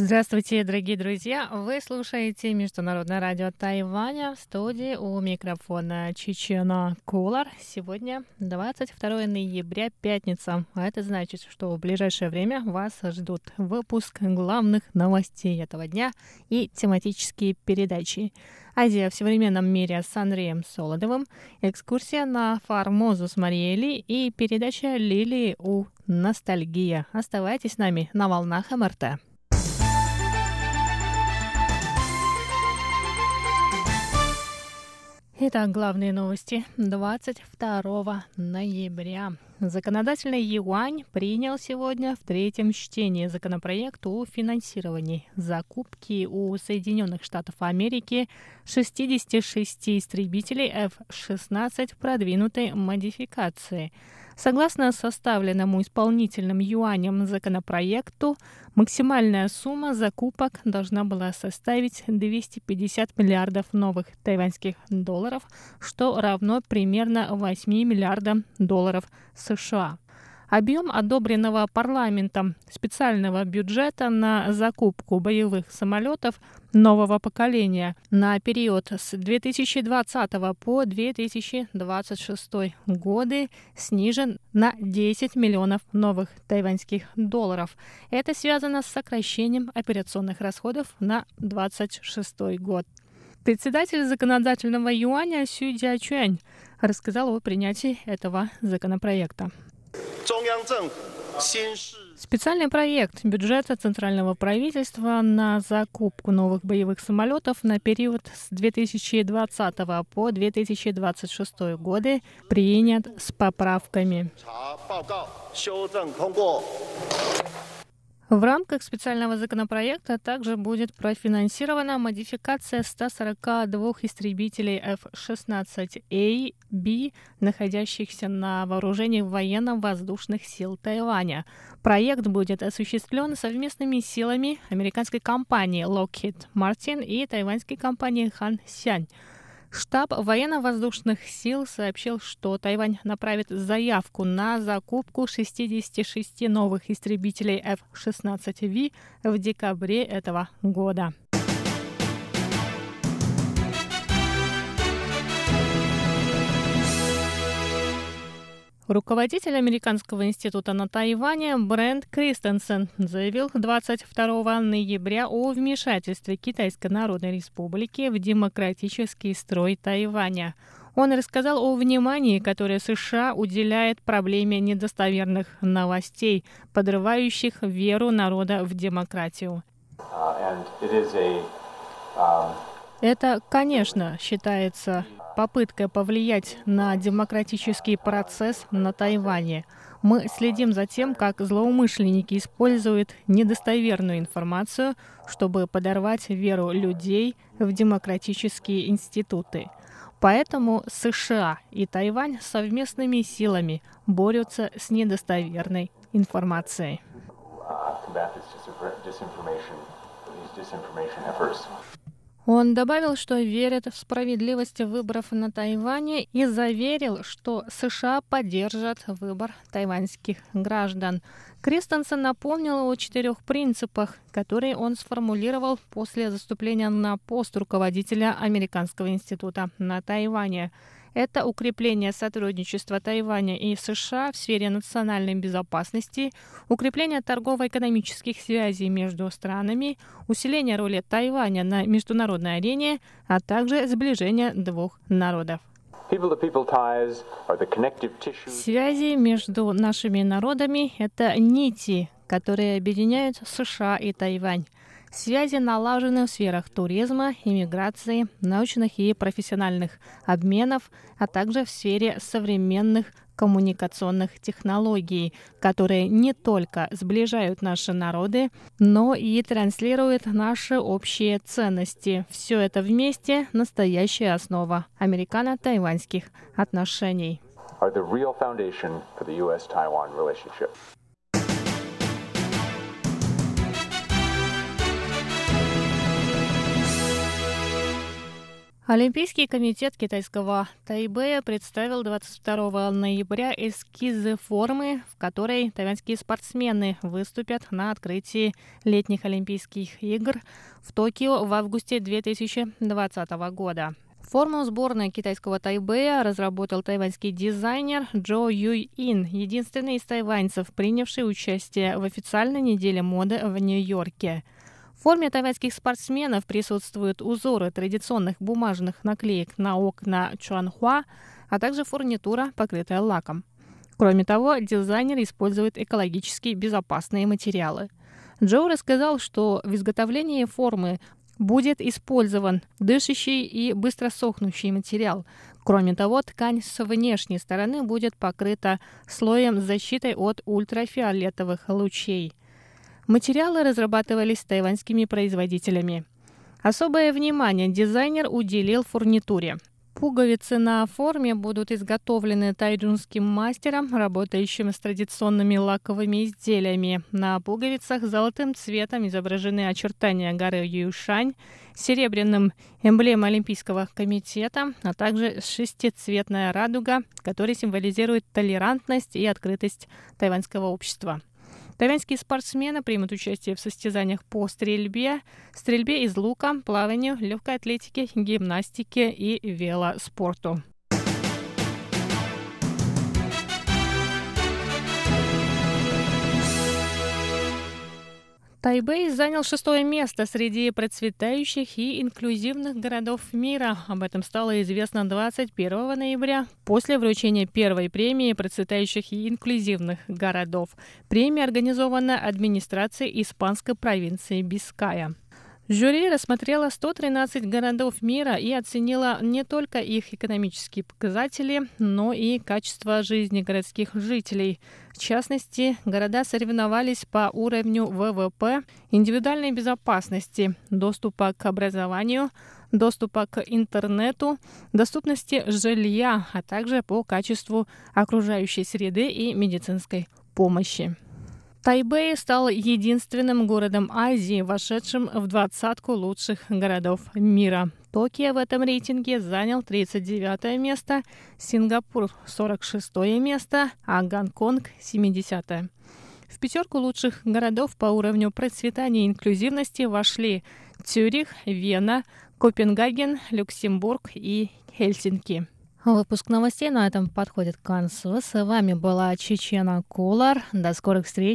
Здравствуйте, дорогие друзья! Вы слушаете Международное радио Тайваня в студии у микрофона Чечена Кулар. Сегодня 22 ноября, пятница. А это значит, что в ближайшее время вас ждут выпуск главных новостей этого дня и тематические передачи. Азия в современном мире с Андреем Солодовым, экскурсия на Формозу с Мариэли и передача Лилии у Ностальгия. Оставайтесь с нами на волнах МРТ. Итак, главные новости 22 ноября. Законодательный юань принял сегодня в третьем чтении законопроект о финансировании закупки у Соединенных Штатов Америки 66 истребителей F-16 продвинутой модификации. Согласно составленному исполнительным юанем законопроекту, максимальная сумма закупок должна была составить 250 миллиардов новых тайваньских долларов, что равно примерно 8 миллиардам долларов США. Объем одобренного парламентом специального бюджета на закупку боевых самолетов нового поколения на период с 2020 по 2026 годы снижен на 10 миллионов новых тайваньских долларов. Это связано с сокращением операционных расходов на 2026 год. Председатель законодательного юаня Сю Дячуань рассказал о принятии этого законопроекта. Специальный проект бюджета Центрального правительства на закупку новых боевых самолетов на период с 2020 по 2026 годы принят с поправками. В рамках специального законопроекта также будет профинансирована модификация 142 истребителей F-16A B, находящихся на вооружении военно-воздушных сил Тайваня. Проект будет осуществлен совместными силами американской компании Lockheed Martin и тайваньской компании Han Сянь. Штаб военно-воздушных сил сообщил, что Тайвань направит заявку на закупку 66 новых истребителей F-16V в декабре этого года. Руководитель Американского института на Тайване Брент Кристенсен заявил 22 ноября о вмешательстве Китайской Народной Республики в демократический строй Тайваня. Он рассказал о внимании, которое США уделяет проблеме недостоверных новостей, подрывающих веру народа в демократию. Это, конечно, считается попыткой повлиять на демократический процесс на Тайване. Мы следим за тем, как злоумышленники используют недостоверную информацию, чтобы подорвать веру людей в демократические институты. Поэтому США и Тайвань совместными силами борются с недостоверной информацией. Он добавил, что верит в справедливость выборов на Тайване и заверил, что США поддержат выбор тайваньских граждан. Кристенсен напомнил о четырех принципах, которые он сформулировал после заступления на пост руководителя Американского института на Тайване. Это укрепление сотрудничества Тайваня и США в сфере национальной безопасности, укрепление торгово-экономических связей между странами, усиление роли Тайваня на международной арене, а также сближение двух народов. Связи между нашими народами – это нити, которые объединяют США и Тайвань. Связи налажены в сферах туризма, иммиграции, научных и профессиональных обменов, а также в сфере современных коммуникационных технологий, которые не только сближают наши народы, но и транслируют наши общие ценности. Все это вместе – настоящая основа американо-тайваньских отношений. are the real foundation for the U.S. Taiwan relationship. Олимпийский комитет китайского Тайбэя представил 22 ноября эскизы формы, в которой тайваньские спортсмены выступят на открытии летних Олимпийских игр в Токио в августе 2020 года. Форму сборной китайского Тайбэя разработал тайваньский дизайнер Джо Юй Ин, единственный из тайваньцев, принявший участие в официальной неделе моды в Нью-Йорке – в форме тайваньских спортсменов присутствуют узоры традиционных бумажных наклеек на окна Чуанхуа, а также фурнитура, покрытая лаком. Кроме того, дизайнер использует экологически безопасные материалы. Джоу рассказал, что в изготовлении формы будет использован дышащий и быстро сохнущий материал. Кроме того, ткань с внешней стороны будет покрыта слоем защиты от ультрафиолетовых лучей. Материалы разрабатывались тайваньскими производителями. Особое внимание дизайнер уделил фурнитуре. Пуговицы на форме будут изготовлены тайджунским мастером, работающим с традиционными лаковыми изделиями. На пуговицах золотым цветом изображены очертания горы Юшань, серебряным эмблема Олимпийского комитета, а также шестицветная радуга, которая символизирует толерантность и открытость тайваньского общества. Тайваньские спортсмены примут участие в состязаниях по стрельбе, стрельбе из лука, плаванию, легкой атлетике, гимнастике и велоспорту. Тайбэй занял шестое место среди процветающих и инклюзивных городов мира. Об этом стало известно 21 ноября после вручения первой премии процветающих и инклюзивных городов. Премия организована администрацией испанской провинции Биская. Жюри рассмотрело 113 городов мира и оценило не только их экономические показатели, но и качество жизни городских жителей. В частности, города соревновались по уровню ВВП, индивидуальной безопасности, доступа к образованию, доступа к интернету, доступности жилья, а также по качеству окружающей среды и медицинской помощи. Тайбэй стал единственным городом Азии, вошедшим в двадцатку лучших городов мира. Токио в этом рейтинге занял 39 место, Сингапур 46 место, а Гонконг 70 -е. В пятерку лучших городов по уровню процветания и инклюзивности вошли Цюрих, Вена, Копенгаген, Люксембург и Хельсинки. Выпуск новостей на этом подходит к концу. С вами была Чечена Кулар. До скорых встреч